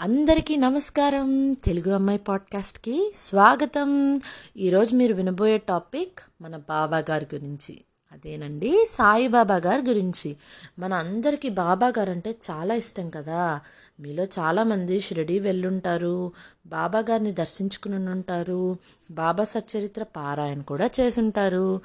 అందరికీ నమస్కారం. తెలుగు అమ్మాయి పాడ్కాస్ట్కి స్వాగతం. ఈరోజు మీరు వినబోయే టాపిక్ మన బాబా గారి గురించి. అదేనండి సాయిబాబా గారి గురించి. మన అందరికీ బాబా గారు అంటే చాలా ఇష్టం కదా. మీలో చాలామంది షిరిడి వెళ్ళుంటారు బాబా గారిని దర్శించుకుని ఉంటారు బాబా సచ్చరిత్ర పారాయణ కూడా చేసుంటారు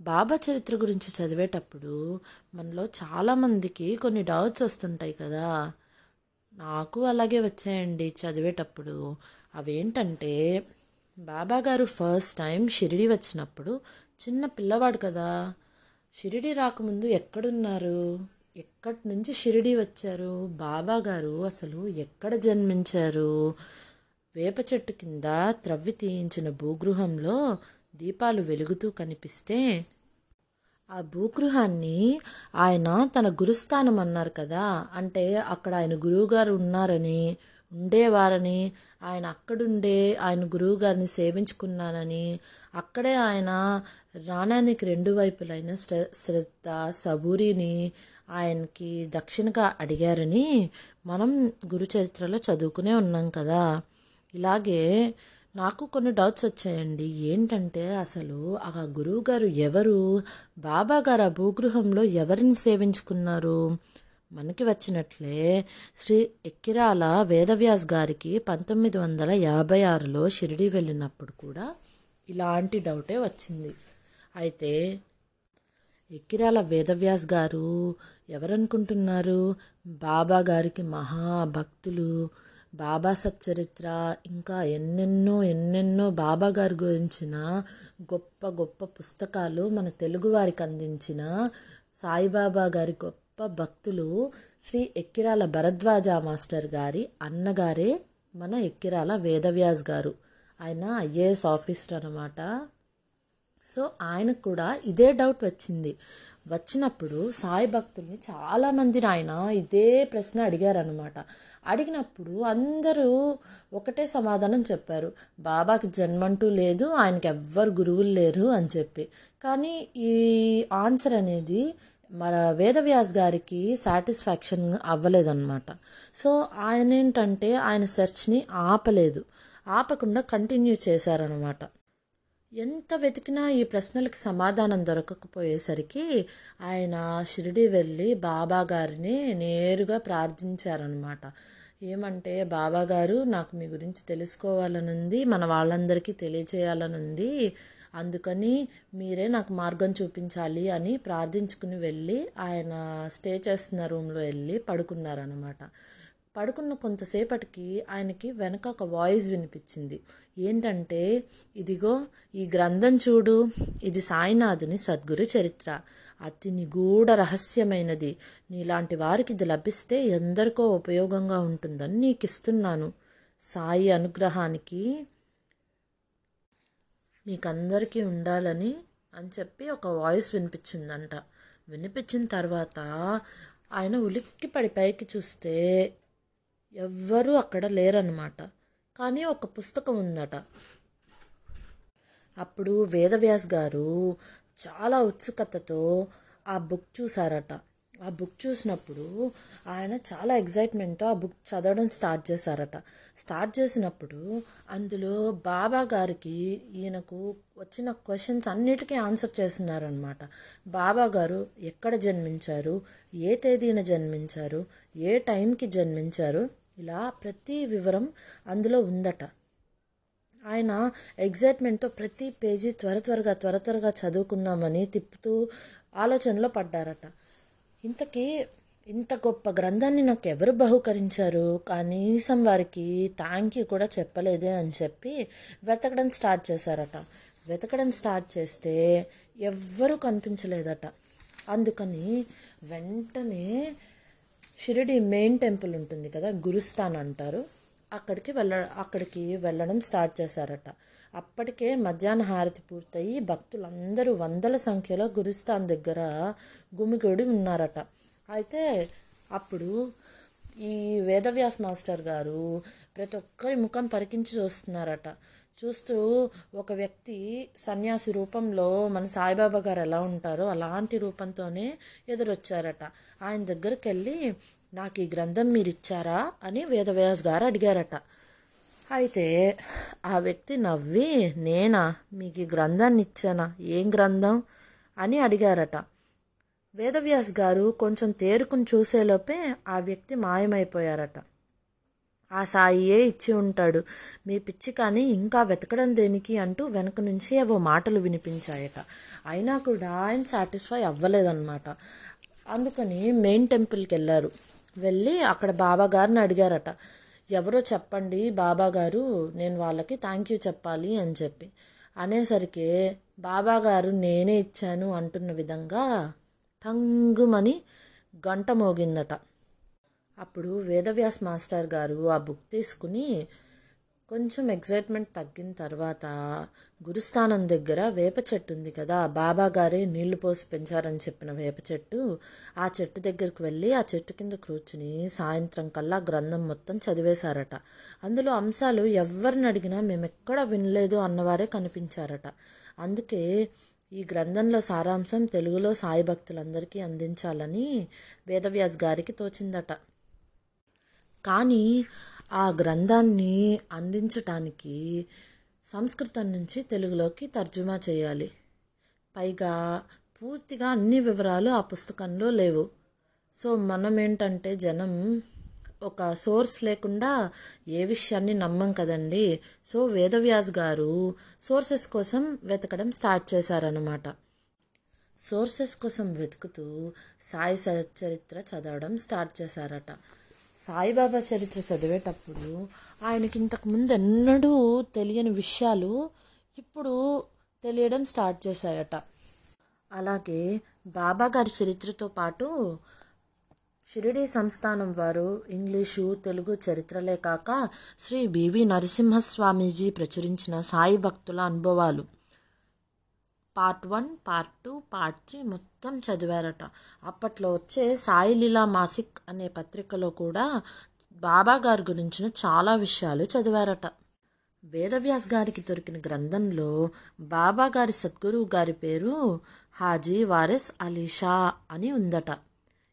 బాబా చరిత్ర గురించి చదివేటప్పుడు మనలో చాలామందికి కొన్ని డౌట్స్ వస్తుంటాయి కదా. నాకు అలాగే వచ్చాయండి చదివేటప్పుడు. అవేంటంటే బాబాగారు ఫస్ట్ టైం షిరిడి వచ్చినప్పుడు చిన్న పిల్లవాడు కదా షిరిడి రాకముందు ఎక్కడున్నారు? ఎక్కడి నుంచి షిరిడి వచ్చారు? బాబాగారు అసలు ఎక్కడ జన్మించారు? వేప చెట్టు కింద త్రవ్వి తీయించిన భూగృహంలో దీపాలు వెలుగుతూ కనిపిస్తే ఆ భూగృహాన్ని ఆయన తన గురుస్థానం అన్నారు కదా. అంటే అక్కడ ఆయన గురువుగారు ఉన్నారని ఉండేవారని ఆయన అక్కడుండే ఆయన గురువుగారిని సేవించుకున్నానని అక్కడే ఆయన రాణానికి రెండు వైపులైన శ్ర శ్రద్ధ సబూరిని ఆయనకి దక్షిణగా అడిగారని మనం గురు చరిత్రలో చదువుకునే ఉన్నాం కదా. ఇలాగే నాకు కొన్ని డౌట్స్ వచ్చాయండి. ఏంటంటే అసలు ఆ గురువు గారు ఎవరు? బాబా గారు ఆ భూగృహంలో ఎవరిని సేవించుకున్నారు? మనకి వచ్చినట్లే శ్రీ ఎక్కిరాల వేదవ్యాస్ గారికి పంతొమ్మిది వందల యాభై ఆరులో షిరిడి వెళ్ళినప్పుడు కూడా ఇలాంటి డౌటే వచ్చింది. అయితే ఎక్కిరాల వేదవ్యాస్ గారు ఎవరనుకుంటున్నారు? బాబా గారికి మహాభక్తులు బాబా సచ్చరిత్ర ఇంకా ఎన్నెన్నో ఎన్నెన్నో బాబా గారి గురించిన గొప్ప గొప్ప పుస్తకాలు మన తెలుగువారికి అందించిన సాయిబాబా గారి గొప్ప భక్తులు శ్రీ ఎక్కిరాల భరద్వాజ మాస్టర్ గారి అన్నగారే మన ఎక్కిరాల వేదవ్యాస్ గారు. ఆయన ఐఏఎస్ ఆఫీసర్ అనమాట సో ఆయనకు కూడా ఇదే డౌట్ వచ్చింది. వచ్చినప్పుడు సాయి భక్తుల్ని చాలామందిని ఆయన ఇదే ప్రశ్న అడిగారనమాట అడిగినప్పుడు అందరూ ఒకటే సమాధానం చెప్పారు. బాబాకి జన్మంటూ లేదు ఆయనకి ఎవ్వరు గురువులు లేరు అని చెప్పి. కానీ ఈ ఆన్సర్ అనేది మన వేదవ్యాస్ గారికి సాటిస్ఫాక్షన్ అవ్వలేదన్నమాట. సో ఆయన ఏంటంటే ఆయన సెర్చ్ని ఆపలేదు. ఆపకుండా కంటిన్యూ చేశారనమాట ఎంత వెతికినా ఈ ప్రశ్నలకు సమాధానం దొరకకపోయేసరికి ఆయన షిరిడి వెళ్ళి బాబా గారిని నేరుగా ప్రార్థించారనమాట ఏమంటే బాబా గారు నాకు మీ గురించి తెలుసుకోవాలనుంది మన వాళ్ళందరికీ తెలియచేయాలనుంది. అందుకని మీరే నాకు మార్గం చూపించాలి అని ప్రార్థించుకుని వెళ్ళి ఆయన స్టే చేస్తున్న రూమ్లో వెళ్ళి పడుకున్నారనమాట పడుకున్న కొంతసేపటికి ఆయనకి వెనక ఒక వాయిస్ వినిపించింది. ఏంటంటే ఇదిగో ఈ గ్రంథం చూడు. ఇది సాయినాథుని సద్గురు చరిత్ర. అతి నిగూఢ రహస్యమైనది. నీలాంటి వారికి ఇది లభిస్తే ఎందరికో ఉపయోగంగా ఉంటుందని నీకు ఇస్తున్నాను సాయి అనుగ్రహానికి మీకందరికీ ఉండాలని అని చెప్పి ఒక వాయిస్ వినిపించిందంట. వినిపించిన తర్వాత ఆయన ఉలిక్కి పడి పైకి చూస్తే ఎవ్వరూ అక్కడ లేరనమాట కానీ ఒక పుస్తకం ఉందట. అప్పుడు వేదవ్యాస్ గారు చాలా ఉత్సుకతతో ఆ బుక్ చూసారట. ఆ బుక్ చూసినప్పుడు ఆయన చాలా ఎగ్జైట్మెంట్తో ఆ బుక్ చదవడం స్టార్ట్ చేశారట. స్టార్ట్ చేసినప్పుడు అందులో బాబా గారికి ఈయనకు వచ్చిన క్వశ్చన్స్ అన్నిటికీ ఆన్సర్ చేస్తున్నారనమాట బాబా గారు ఎక్కడ జన్మించారు? ఏ తేదీన జన్మించారు? ఏ టైంకి జన్మించారు? ఇలా ప్రతి వివరం అందులో ఉందట. ఆయన ఎగ్జైట్మెంట్తో ప్రతి పేజీ త్వర త్వరగా త్వర త్వరగా చదువుకుందామని తిప్పుతూ ఆలోచనలో పడ్డారట. ఇంతకీ ఇంత గొప్ప గ్రంథాన్ని నాకు ఎవరు బహుకరించారు? కనీసం వారికి థ్యాంక్ యూ కూడా చెప్పలేదే అని చెప్పి వెతకడం స్టార్ట్ చేశారట. వెతకడం స్టార్ట్ చేస్తే ఎవ్వరూ కనిపించలేదట. అందుకని వెంటనే షిరిడి మెయిన్ టెంపుల్ ఉంటుంది కదా గురుస్థాన్ అంటారు. అక్కడికి వెళ్ళ అక్కడికి వెళ్ళడం స్టార్ట్ చేశారట. అప్పటికే మధ్యాహ్న హారతి పూర్తయి భక్తులందరూ వందల సంఖ్యలో గురుస్థాన్ దగ్గర గుమిగూడి ఉన్నారట. అయితే అప్పుడు ఈ వేదవ్యాస్ మాస్టర్ గారు ప్రతి ఒక్కరి ముఖం పరికించి చూస్తున్నారట. చూస్తూ ఒక వ్యక్తి సన్యాసి రూపంలో మన సాయిబాబా గారు ఎలా ఉంటారో అలాంటి రూపంతోనే ఎదురొచ్చారట. ఆయన దగ్గరికి వెళ్ళి నాకు ఈ గ్రంథం మీరు ఇచ్చారా అని వేదవ్యాస్ గారు అడిగారట. అయితే ఆ వ్యక్తి నవ్వి నేనా? మీకు ఈ గ్రంథాన్ని ఇచ్చానా ఏం గ్రంథం? అని అడిగారట. వేదవ్యాస్ గారు కొంచెం తేరుకుని చూసేలోపే ఆ వ్యక్తి మాయమైపోయారట. ఆ సాయియే ఇచ్చి ఉంటాడు. మీ పిచ్చి కానీ ఇంకా వెతకడం దేనికి? అంటూ వెనక నుంచి ఏవో మాటలు వినిపించాయట. అయినా కూడా ఆయన సాటిస్ఫై అవ్వలేదన్నమాట. అందుకని మెయిన్ టెంపుల్కి వెళ్ళారు వెళ్ళి అక్కడ బాబా గారిని అడిగారట. ఎవరో చెప్పండి బాబా గారు నేను వాళ్ళకి థ్యాంక్ యూ చెప్పాలి అని చెప్పి. అనేసరికి బాబా గారు నేనే ఇచ్చాను అంటున్న విధంగా టంగుమని గంట మోగిందట. అప్పుడు వేదవ్యాస్ మాస్టర్ గారు ఆ బుక్ తీసుకుని కొంచెం ఎగ్జైట్మెంట్ తగ్గిన తర్వాత గురుస్థానం దగ్గర వేప చెట్టు ఉంది కదా బాబా గారే నీళ్ళు పోసి పెంచారని చెప్పిన వేప చెట్టు ఆ చెట్టు దగ్గరకు వెళ్ళి ఆ చెట్టు కింద కూర్చుని సాయంత్రం కల్లా గ్రంథం మొత్తం చదివేశారట. అందులో అంశాలు ఎవరిని అడిగినా మేము ఎక్కడ వినలేదు అన్నవారే కనిపించారట. అందుకే ఈ గ్రంథంలో సారాంశం తెలుగులో సాయి భక్తులందరికీ అందించాలని వేదవ్యాస్ గారికి తోచిందట. కానీ ఆ గ్రంథాన్ని అందించటానికి సంస్కృతం నుంచి తెలుగులోకి తర్జుమా చేయాలి. పైగా పూర్తిగా అన్ని వివరాలు ఆ పుస్తకంలో లేవు. సో మనం ఏంటంటే జనం ఒక సోర్స్ లేకుండా ఏ విషయాన్ని నమ్మం కదండి? సో వేదవ్యాస్ గారు సోర్సెస్ కోసం వెతకడం స్టార్ట్ చేశారనమాట సోర్సెస్ కోసం వెతుకుతూ సాయి చరిత్ర చదవడం స్టార్ట్ చేశారట. సాయిబాబా చరిత్ర చదివేటప్పుడు ఆయనకి ఇంతకుముందు ఎన్నడూ తెలియని విషయాలు ఇప్పుడు తెలియడం స్టార్ట్ చేశాయట. అలాగే బాబా గారి చరిత్రతో పాటు షిరిడి సంస్థానం వారు ఇంగ్లీషు తెలుగు చరిత్రలే కాక శ్రీ బివి నరసింహస్వామీజీ ప్రచురించిన సాయి భక్తుల అనుభవాలు. Part one part two part three మొత్తం చదివారట. అప్పట్లో వచ్చే సాయి లీలా మాసిక్ అనే పత్రికలో కూడా బాబా గారి గురించిన చాలా విషయాలు చదివారట. వేదవ్యాస్ గారికి దొరికిన గ్రంథంలో బాబా గారి సద్గురువు గారి పేరు హాజీ వారెస్ అలీషా అని ఉందట.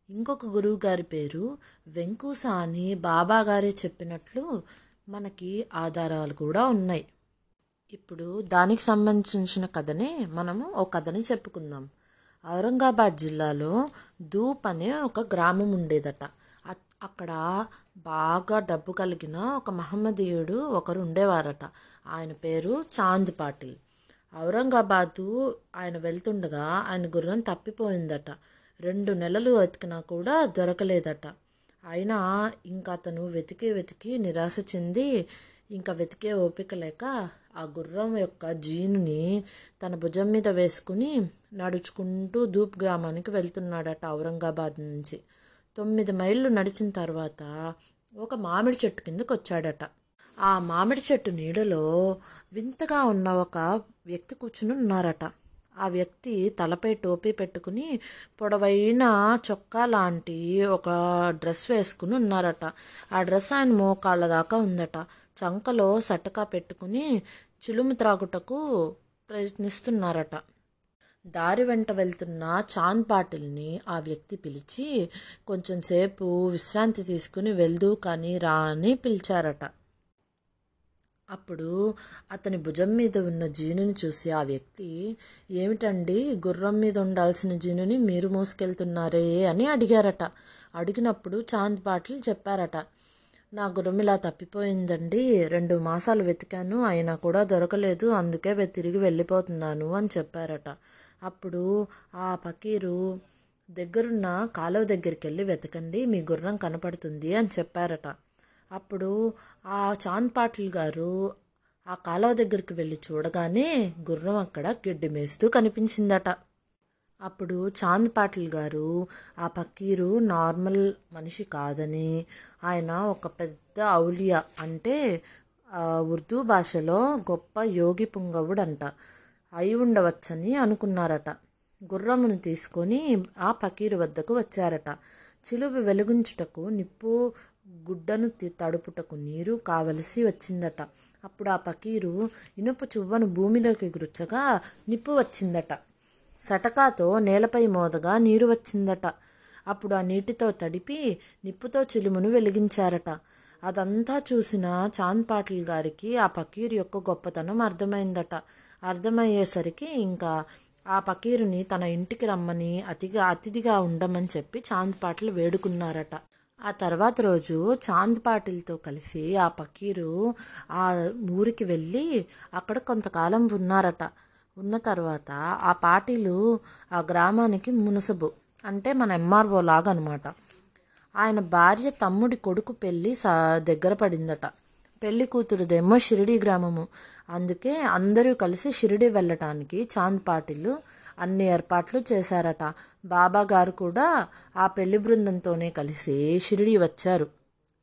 ఇంకొక గురువు గారి పేరు వెంకూసా అని బాబా గారే చెప్పినట్లు మనకి ఆధారాలు కూడా ఉన్నాయి. ఇప్పుడు దానికి సంబంధించిన కథనే మనము ఓ కథని చెప్పుకుందాం. ఔరంగాబాద్ జిల్లాలో ధూప్ అనే ఒక గ్రామం ఉండేదట. అక్కడ బాగా డబ్బు కలిగిన ఒక మహమ్మదీయుడు ఒకరు ఉండేవారట. ఆయన పేరు చాంద్ పాటిల్. ఔరంగాబాదు ఆయన వెళ్తుండగా ఆయన గుర్రం తప్పిపోయిందట. రెండు నెలలు వెతికినా కూడా దొరకలేదట. అయినా ఇంకా అతను వెతికి వెతికి నిరాశ చెంది ఇంకా వెతికే ఓపిక లేక ఆ గుర్రం యొక్క జీనుని తన భుజం మీద వేసుకుని నడుచుకుంటూ ధూప్ గ్రామానికి వెళ్తున్నాడట ఔరంగాబాద్ నుంచి. తొమ్మిది మైళ్ళు నడిచిన తర్వాత ఒక మామిడి చెట్టు కిందకు వచ్చాడట. ఆ మామిడి చెట్టు నీడలో వింతగా ఉన్న ఒక వ్యక్తి కూర్చుని ఉన్నారట. ఆ వ్యక్తి తలపై టోపీ పెట్టుకుని పొడవైన చొక్కా లాంటి ఒక డ్రెస్ వేసుకుని ఉన్నారట. ఆ డ్రెస్ ఆయన మోకాళ్ళ దాకా ఉందట. చంకలో సటకా పెట్టుకుని చిలుము త్రాగుటకు ప్రయత్నిస్తున్నారట. దారి వెంట వెళ్తున్న చాంద్ పాటిల్ని ఆ వ్యక్తి పిలిచి కొంచెం సేపు విశ్రాంతి తీసుకుని వెళ్దు కానీ రా అని పిలిచారట. అప్పుడు అతని భుజం మీద ఉన్న జీనుని చూసి ఆ వ్యక్తి ఏమిటండి గుర్రం మీద ఉండాల్సిన జీనుని మీరు మోసుకెళ్తున్నారే? అని అడిగారట. అడిగినప్పుడు చాంద్ పాటిల్ చెప్పారట నా గుర్రం ఇలా తప్పిపోయిందండి. రెండు మాసాలు వెతికాను. అయినా కూడా దొరకలేదు. అందుకే తిరిగి వెళ్ళిపోతున్నాను అని చెప్పారట. అప్పుడు ఆ పకీరు దగ్గరున్న కాలువ దగ్గరికి వెళ్ళి వెతకండి. మీ గుర్రం కనపడుతుంది అని చెప్పారట. అప్పుడు ఆ చాంద్ పాటిల్ గారు ఆ కాలువ దగ్గరికి వెళ్ళి చూడగానే గుర్రం అక్కడ గెడ్డి మేస్తూ కనిపించిందట. అప్పుడు చాంద్ పాటిల్ గారు ఆ పకీరు నార్మల్ మనిషి కాదని. ఆయన ఒక పెద్ద ఔలియా అంటే ఉర్దూ భాషలో గొప్ప యోగి పుంగవుడు అంట అయి ఉండవచ్చని అనుకున్నారట. గుర్రమును తీసుకొని ఆ పకీరు వద్దకు వచ్చారట. చిలువ వెలుగుంచుటకు నిప్పు గుడ్డను తడుపుటకు నీరు కావలసి వచ్చిందట. అప్పుడు ఆ పకీరు ఇనుప చువ్వను భూమిలోకి గుచ్చగా నిప్పు వచ్చిందట. సటకాతో నేలపై మోదగా నీరు వచ్చిందట. అప్పుడు ఆ నీటితో తడిపి నిప్పుతో చిలుమును వెలిగించారట. అదంతా చూసిన చాంద్ పాటిల్ గారికి ఆ పకీరు యొక్క గొప్పతనం అర్థమైందట. అర్థమయ్యేసరికి ఇంకా ఆ పకీరుని తన ఇంటికి రమ్మని అతిగా అతిథిగా ఉండమని చెప్పి చాంద్ పాటిల్ వేడుకున్నారట. ఆ తర్వాత రోజు చాంద్ పాటిల్తో కలిసి ఆ పకీరు ఆ ఊరికి వెళ్ళి అక్కడ కొంతకాలం ఉన్నారట. ఉన్న తర్వాత ఆ పార్టీలు ఆ గ్రామానికి మునసబు. అంటే మన ఎంఆర్ఓ లాగా అనమాట ఆయన భార్య తమ్ముడి కొడుకు పెళ్ళి సా దగ్గర పడిందట. పెళ్ళి కూతురుదేమో షిరిడి గ్రామము. అందుకే అందరూ కలిసి షిరిడి వెళ్ళటానికి చాంద్ పాటిలు అన్ని ఏర్పాట్లు చేశారట. బాబా గారు కూడా ఆ పెళ్ళి బృందంతోనే కలిసి షిరిడి వచ్చారు.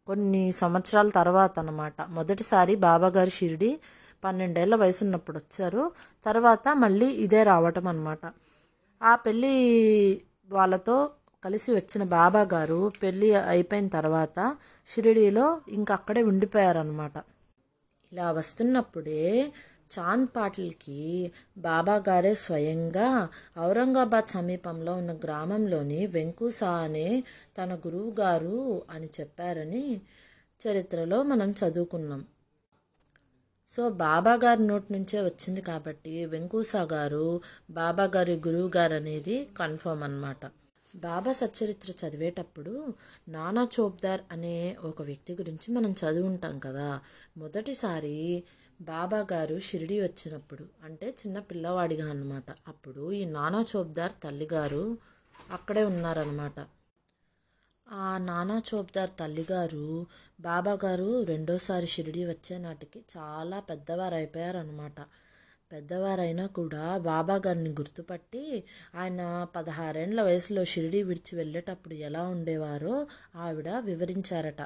కొన్ని సంవత్సరాల తర్వాత అన్నమాట. మొదటిసారి బాబాగారు షిరిడి పన్నెండేళ్ళ వయసు ఉన్నప్పుడు వచ్చారు. తర్వాత మళ్ళీ ఇదే రావటం అనమాట ఆ పెళ్ళి వాళ్ళతో కలిసి వచ్చిన బాబా గారు పెళ్ళి అయిపోయిన తర్వాత షిరిడీలో ఇంకా అక్కడే ఉండిపోయారనమాట ఇలా వస్తున్నప్పుడే చాంద్ పాటిల్కి బాబా గారే స్వయంగా ఔరంగాబాద్ సమీపంలో ఉన్న గ్రామంలోని వెంకుసా అనే తన గురువు గారు అని చెప్పారని చరిత్రలో మనం చదువుకున్నాం. సో బాబా గారి నోటి నుంచే వచ్చింది కాబట్టి వెంకూసా గారు బాబా గారి గురువు గారు అనేది కన్ఫర్మ్ అనమాట బాబా సచ్చరిత్ర చదివేటప్పుడు నానా చోప్దార్ అనే ఒక వ్యక్తి గురించి మనం చదువుంటాం కదా. మొదటిసారి బాబా గారు షిరిడి వచ్చినప్పుడు అంటే చిన్న పిల్లవాడిగా అనమాట అప్పుడు ఈ నానా చోప్దార్ తల్లిగారు అక్కడే ఉన్నారనమాట ఆ నానా చోప్దార్ తల్లిగారు బాబాగారు రెండోసారి షిరిడి వచ్చే నాటికి చాలా పెద్దవారు అయిపోయారనమాట పెద్దవారైనా కూడా బాబా గారిని గుర్తుపట్టి ఆయన పదహారేండ్ల వయసులో షిరిడి విడిచి వెళ్ళేటప్పుడు ఎలా ఉండేవారో ఆవిడ వివరించారట.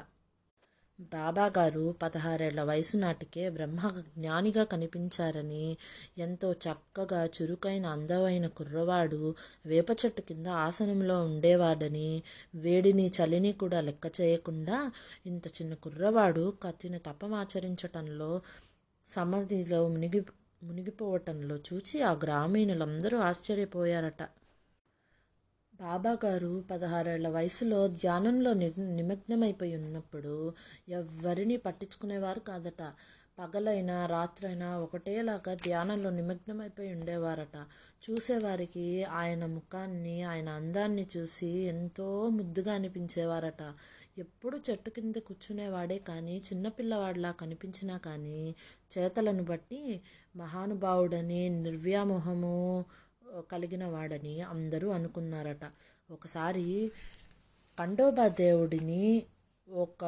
బాబాగారు పదహారేళ్ళ వయసు నాటికే బ్రహ్మ జ్ఞానిగా కనిపించారని ఎంతో చక్కగా చురుకైన అందమైన కుర్రవాడు వేప చెట్టు కింద ఆసనంలో ఉండేవాడని వేడిని చలిని కూడా లెక్క చేయకుండా ఇంత చిన్న కుర్రవాడు కత్తిన తపమాచరించటంలో సమాధిలో మునిగి మునిగిపోవటంలో చూచి ఆ గ్రామీణులందరూ ఆశ్చర్యపోయారట. బాబా గారు పదహారేళ్ళ వయసులో ధ్యానంలో ని నిమగ్నమైపోయి ఉన్నప్పుడు ఎవ్వరిని పట్టించుకునేవారు కాదట. పగలైనా రాత్రైనా ఒకటేలాగా ధ్యానంలో నిమగ్నమైపోయి ఉండేవారట. చూసేవారికి ఆయన ముఖాన్ని ఆయన అందాన్ని చూసి ఎంతో ముద్దుగా అనిపించేవారట. ఎప్పుడు చెట్టు కింద కూర్చునేవాడే కానీ చిన్నపిల్లవాడిలా కనిపించినా కానీ చేతలను బట్టి మహానుభావుడని నిర్వ్యామోహము కలిగిన వాడని అందరూ అనుకున్నారట. ఒకసారి ఖండోబా దేవుడిని ఒక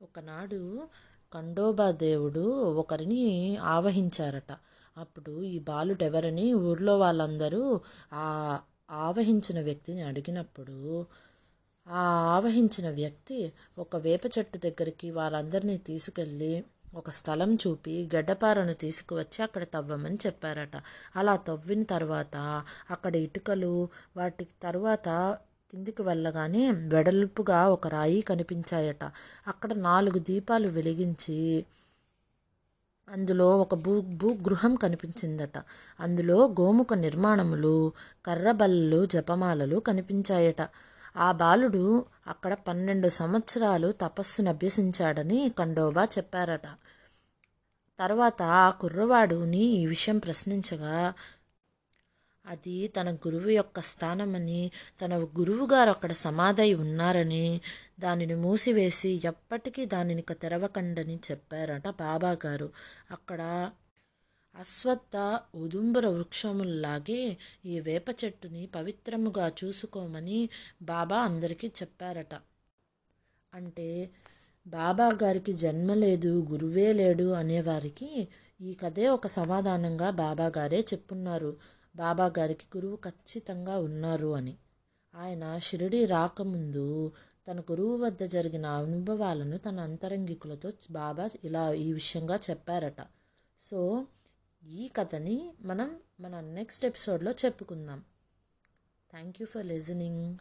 ఒకనాడు ఖండోబా దేవుడు ఒకరిని ఆవహించారట. అప్పుడు ఈ బాలుడు ఎవరని ఊర్లో వాళ్ళందరూ ఆ ఆవహించిన వ్యక్తిని అడిగినప్పుడు ఆ ఆవహించిన వ్యక్తి ఒక వేప చెట్టు దగ్గరికి వాళ్ళందరినీ తీసుకెళ్ళి ఒక స్థలం చూపి గడ్డపారను తీసుకువచ్చి అక్కడ తవ్వమని చెప్పారట. అలా తవ్విన తర్వాత అక్కడ ఇటుకలు వాటి తర్వాత కిందికి వెళ్ళగానే వెడల్పుగా ఒక రాయి కనిపించాయట. అక్కడ నాలుగు దీపాలు వెలిగించి అందులో ఒక భూ భూగృహం కనిపించిందట. అందులో గోముఖ నిర్మాణములు కర్రబల్లలు జపమాలలు కనిపించాయట. ఆ బాలుడు అక్కడ పన్నెండు సంవత్సరాలు తపస్సును అభ్యసించాడని కండోబా చెప్పారట. తర్వాత ఆ కుర్రవాడుని ఈ విషయం ప్రశ్నించగా అది తన గురువు యొక్క స్థానమని తన గురువుగారు అక్కడ సమాధై ఉన్నారని దానిని మూసివేసి ఎప్పటికీ దానిని తెరవకండని చెప్పారట బాబాగారు. అక్కడ అశ్వత్థ ఉదుంబర వృక్షముల్లాగే ఈ వేప చెట్టుని పవిత్రముగా చూసుకోమని బాబా అందరికీ చెప్పారట. అంటే బాబా గారికి జన్మ లేదు గురువే లేడు అనేవారికి ఈ కథే ఒక సమాధానంగా బాబా గారే చెప్పున్నారు. బాబా గారికి గురువు ఖచ్చితంగా ఉన్నారు అని. ఆయన షిరిడి రాకముందు తన గురువు వద్ద జరిగిన అనుభవాలను తన అంతరంగికులతో బాబా ఇలా ఈ విషయంగా చెప్పారట. సో ఈ కథని మనం మన నెక్స్ట్ ఎపిసోడ్లో చెప్పుకుందాం. Thank you for listening